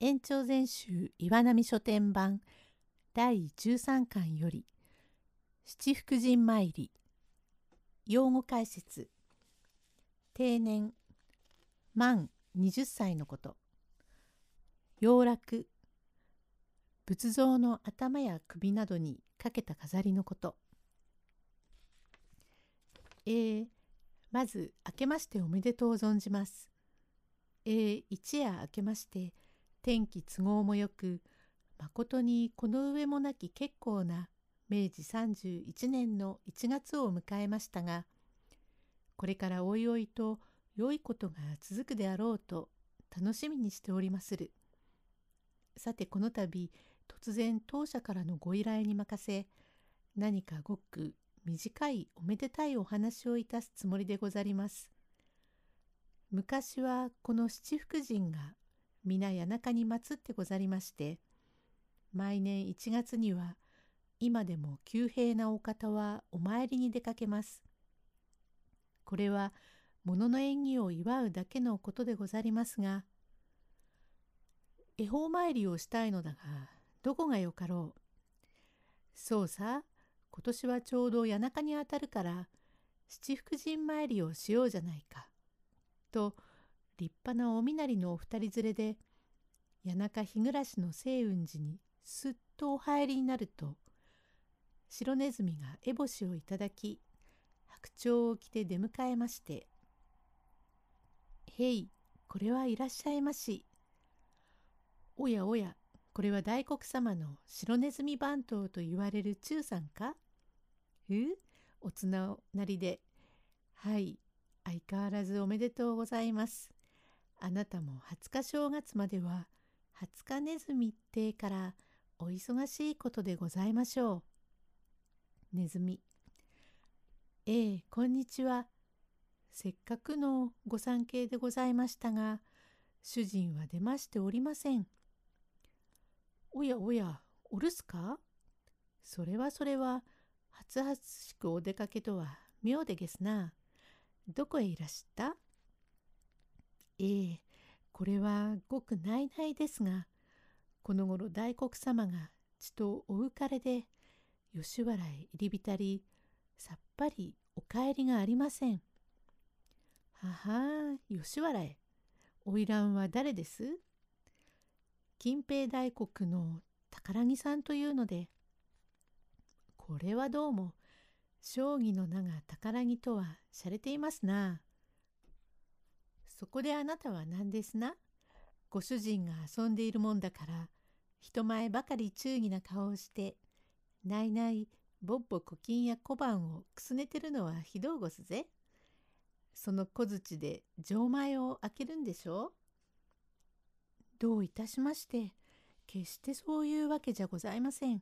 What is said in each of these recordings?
延長全集岩波書店版第13巻より七福神参り用語解説定年満20歳のこと洋楽仏像の頭や首などにかけた飾りのこと。えー、まず明けましておめでとう存じます。えー、一夜明けまして天気都合もよくまことにこの上もなき結構な明治31年の1月を迎えましたがこれからおいおいと良いことが続くであろうと楽しみにしておりまする。さてこの度突然当社からのご依頼に任せ何かごく短いおめでたいお話をいたすつもりでござります。昔はこの七福神が皆谷中に祀ってござりまして毎年1月には今でも旧平なお方はお参りに出かけます。これは物の縁起を祝うだけのことでござりますが恵方参りをしたいのだがどこがよかろう。そうさ今年はちょうど谷中にあたるから七福神参りをしようじゃないか。と立派なお稲荷のお二人連れで谷中日暮の清雲寺にすっとお入りになると白ネズミが烏帽子をいただき白鳥を着て出迎えまして「へいこれはいらっしゃいまし」「おやおやこれは大黒様の白ネズミ番頭と言われる中さんか?」う？おつななりで「はい相変わらずおめでとうございます」あなたも20日正月までは20日ネズミってからお忙しいことでございましょう。ネズミ。ええ、こんにちは。せっかくのご参詣でございましたが、主人は出ましておりません。おやおや、おるすか？それはそれは、はつはつしくお出かけとは妙でげすな。どこへいらした？ええ、これはごくないないですが、この頃大黒様が血とお浮かれで、吉原へ入り浸り、さっぱりお帰りがありません。ははあ吉原へ。花魁は誰です？金平大国の宝木さんというので、これはどうも、将棋の名が宝木とはしゃれていますな。そこであなたは何ですな？ご主人が遊んでいるもんだから人前ばかり忠義な顔をしてないないぼっぼ古今や小判をくすねてるのはひどうごすぜ。その小槌で錠前を開けるんでしょう？どういたしまして決してそういうわけじゃございません。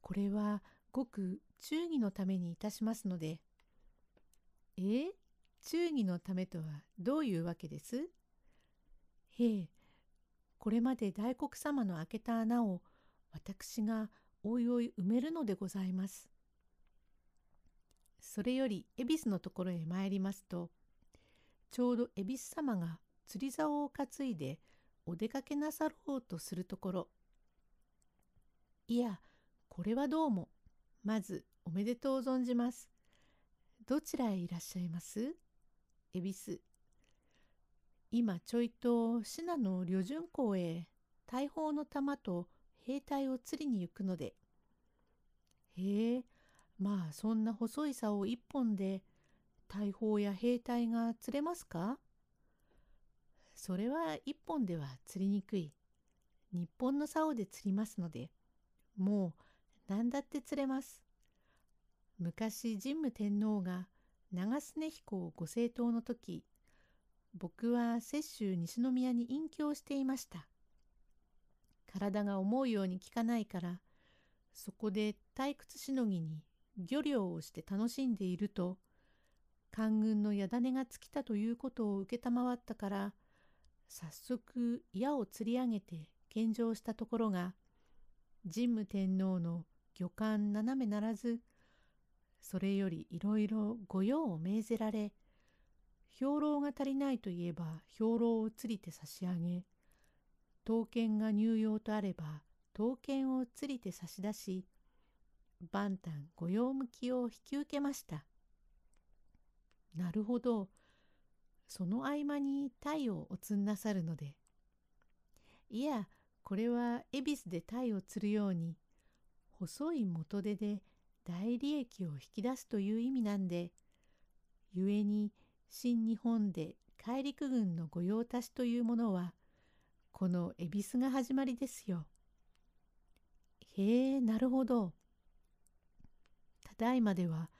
これはごく忠義のためにいたしますので。え？忠義のためとはどういうわけです？へえ、これまで大黒様の開けた穴を私がおいおい埋めるのでございます。それより恵比寿のところへ参りますと、ちょうど恵比寿様が釣り竿を担いでお出かけなさろうとするところ、いや、これはどうも、まずおめでとう存じます。どちらへいらっしゃいます？恵比寿。今ちょいと信濃旅順港へ大砲の弾と兵隊を釣りに行くので。へえまあそんな細い竿一本で大砲や兵隊が釣れますか？それは一本では釣りにくい。日本の竿で釣りますのでもう何だって釣れます。昔神武天皇が長須根彦ご政党の時僕は雪州西宮に隠居していました。体が思うように効かないからそこで退屈しのぎに漁業をして楽しんでいると官軍の矢種が尽きたということを承ったから早速矢を釣り上げて献上したところが神武天皇の魚官斜めならずそれよりいろいろ御用を命ぜられ兵糧が足りないといえば兵糧をつりて差し上げ刀剣が入用とあれば刀剣をつりて差し出し万端御用向きを引き受けました。なるほど。その合間に鯛をおつんなさるので。いや、これは恵比寿で鯛を釣るように、細い元手で大利益を引き出すという意味なんで、故に新日本で大陸軍の御用達というものは、この恵比寿が始まりですよ。へえ、なるほど。ただいまでは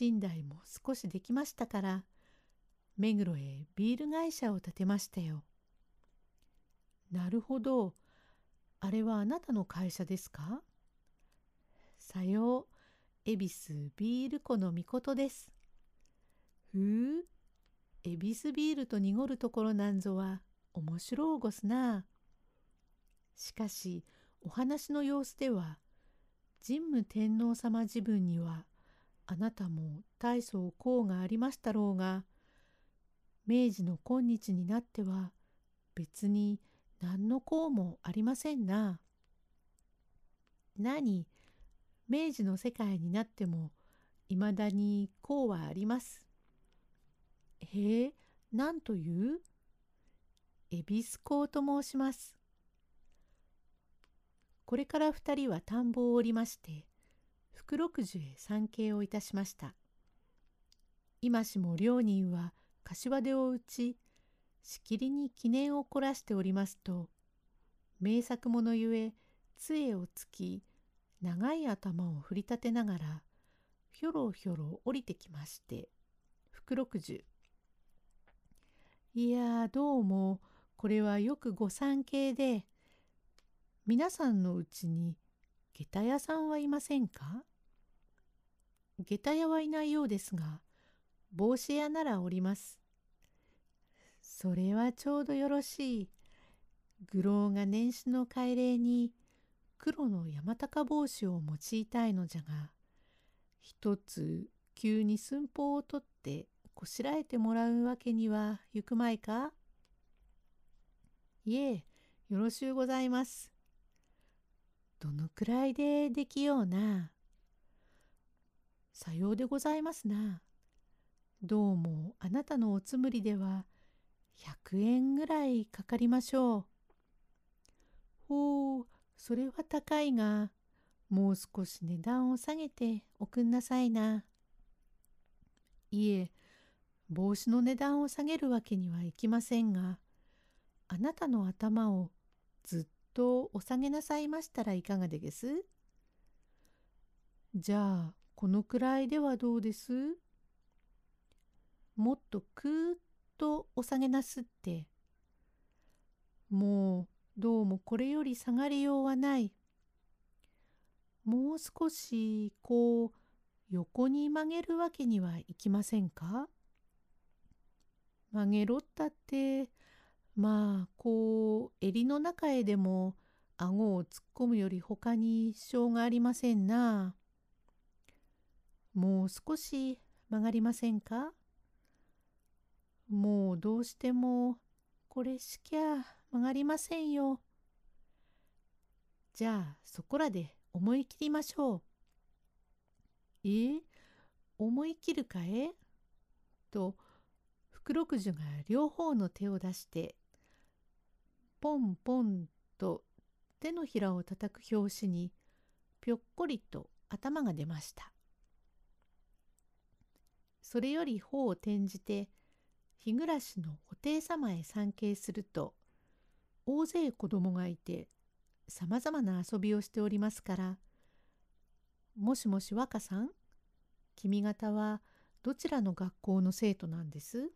寝台も少しできましたから、目黒へビール会社を建てましたよ。なるほど。あれはあなたの会社ですか？さよう、恵比寿ビール湖のみことです。ふう、恵比寿ビールと濁るところなんぞは面白うごすな。しかし、お話の様子では、神武天皇様自分にはあなたも大層功がありましたろうが、明治の今日になっては別に何の功もありませんな。何、明治の世界になってもいまだに功はあります。へえ、何という？恵比寿港と申します。これから二人は田んぼを降りまして、福六十へ参詣をいたしました。今しも両人は柏手を打ち、しきりに記念を凝らしておりますと、名作者ゆえ杖をつき、長い頭を振り立てながら、ひょろひょろ降りてきまして、福六十。いやどうも、これはよくご参詣で、皆さんのうちに下駄屋さんはいませんか？下駄屋はいないようですが、帽子屋ならおります。それはちょうどよろしい。愚老が年始の改礼に黒の山高帽子を用いたいのじゃが、一つ急に寸法を取ってこしらえてもらうわけにはいくまいか？いえ、よろしゅうございます。どのくらいでできような？さようでございますな。どうもあなたのおつむりでは100円ぐらいかかりましょう。ほう、それは高いが、もう少し値段を下げておくんなさいな。いえ、帽子の値段を下げるわけにはいきませんが、あなたの頭をずっとお下げなさいましたらいかがでげす？じゃあ、このくらいではどうです？もっとくーっとお下げなすって。もうどうもこれより下がりようはない。もう少しこう横に曲げるわけにはいきませんか？曲げろったってまあこう襟の中へでも顎を突っ込むより他に支障がありませんな。もう少し曲がりませんか？もうどうしてもこれしきゃ曲がりませんよ。じゃあそこらで思い切りましょう。えー、思い切るかえ？と福六樹が両方の手を出してポンポンと手のひらをたたく拍子にぴょっこりと頭が出ました。それより頬を転じて日暮らしの布袋様へ参詣すると大勢子供がいてさまざまな遊びをしておりますから「もしもし若さん君方はどちらの学校の生徒なんです？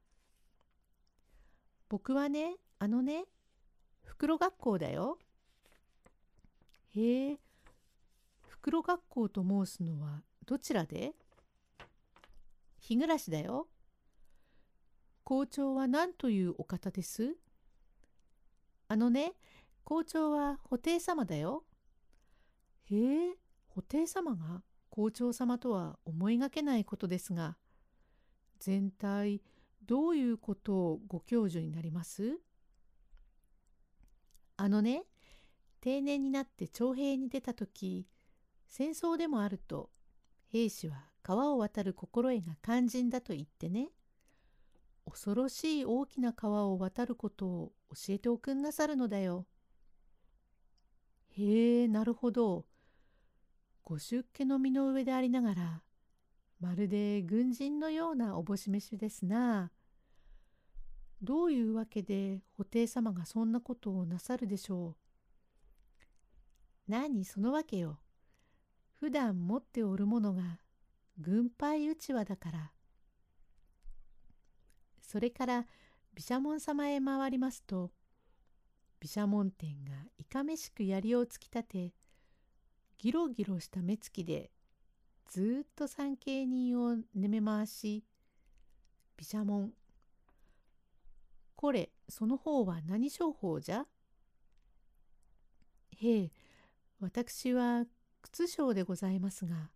僕はねあのね袋学校だよ。へえ袋学校と申すのはどちらで？日暮だよ。校長は何というお方です？あのね、校長は布袋様だよ。へえ、布袋様が校長様とは思いがけないことですが、全体どういうことをご教授になります？あのね、定年になって徴兵に出た時、戦争でもあると、兵士は川を渡る心得が肝心だと言ってね、恐ろしい大きな川を渡ることを教えておくんなさるのだよ。へえ、なるほど。ご出家の身の上でありながら、まるで軍人のようなおぼし飯ですな。どういうわけで布袋様がそんなことをなさるでしょう。何そのわけよ。普段持っておるものが軍配うちわだから。それから毘沙門様へ回りますと、毘沙門天がいかめしく槍を突き立て、ギロギロした目つきでずっと参詣人を寝め回し、毘沙門、これ、その方は何商法じゃ？へえ、私は靴商でございますが、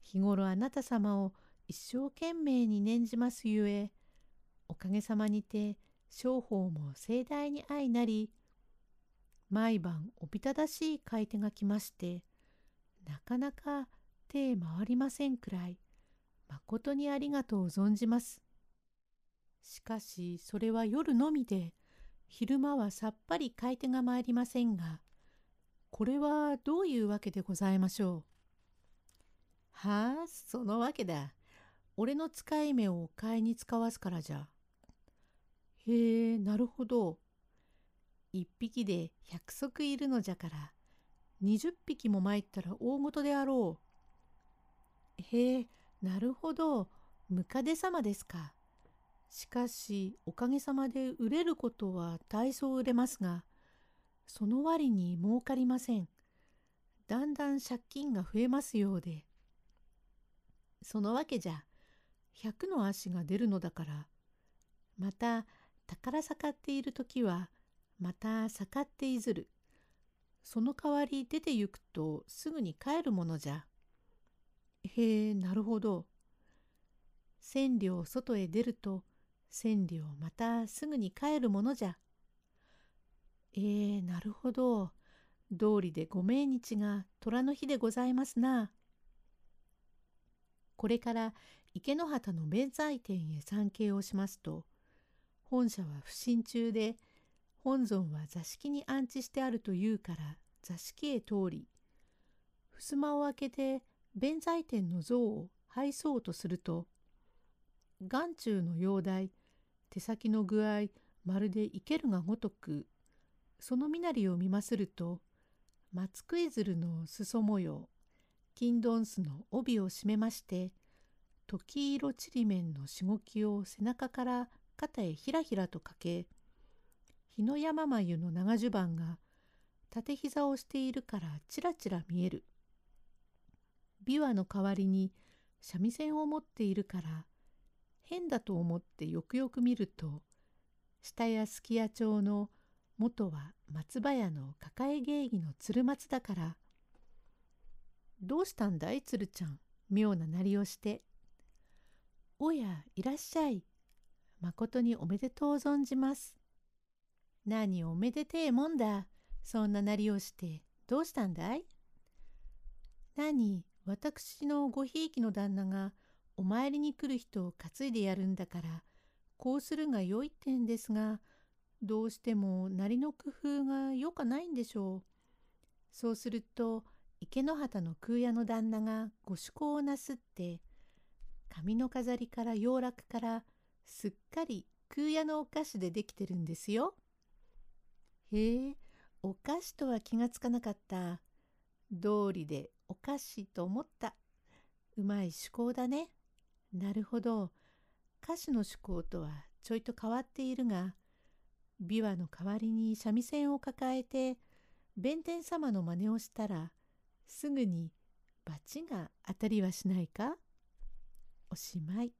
日頃あなた様を一生懸命に念じますゆえ、げさまにて商法も盛大に相なり、毎晩おびただしい買い手が来まして、なかなか手回りませんくらい、まことにありがとう存じます。しかしそれは夜のみで昼間はさっぱり買い手が参りませんがこれはどういうわけでございましょう？はあそのわけだ。俺の使い目を買いに使わすからじゃ。へえなるほど。一匹で百足いるのじゃから二十匹も参ったら大事であろう。へえなるほど。ムカデ様ですか。しかしおかげさまで売れることは大層売れますがその割に儲かりません。だんだん借金が増えますようで。そのわけじゃ百の足が出るのだからまた宝盛っている時はまた盛っていずる。その代わり出て行くとすぐに帰るものじゃ。へえなるほど。千両外へ出ると千里をまたすぐに帰るものじゃ。えー、なるほど。道理でご命日が虎の日でございますな。これから池の畑の弁財天へ参詣をしますと、本社は不審中で、本尊は座敷に安置してあるというから座敷へ通り、襖を開けて弁財天の像を拝そうとすると、眼中の容体、手先の具合まるで生けるがごとくその身なりを見ますると松食い鶴の裾模様金ドンスの帯を締めまして時色ちりめんのしごきを背中から肩へひらひらとかけ日の山眉の長襦袢が縦膝をしているからちらちら見える。琵琶の代わりに三味線を持っているから変だと思ってよくよく見ると下屋すき家町の元は松葉屋の抱え芸妓の鶴松だから「どうしたんだい鶴ちゃん？妙ななりをして」「おやいらっしゃい。まことにおめでとう存じます」「何おめでてえもんだそんななりをしてどうしたんだい?」何私のごひいきの旦那がお参りに来る人を担いでやるんだからこうするがよいってんですがどうしてもなりの工夫がよかないんでしょう。そうすると池の畑の空屋の旦那がご趣向をなすって紙の飾りから洋楽からすっかり空屋のお菓子でできてるんですよ。へえお菓子とは気がつかなかった。道理でお菓子と思った。うまい趣向だね。なるほど。歌手の趣向とはちょいと変わっているが、琵琶の代わりに三味線を抱えて、弁天様の真似をしたら、すぐに罰が当たりはしないか？おしまい。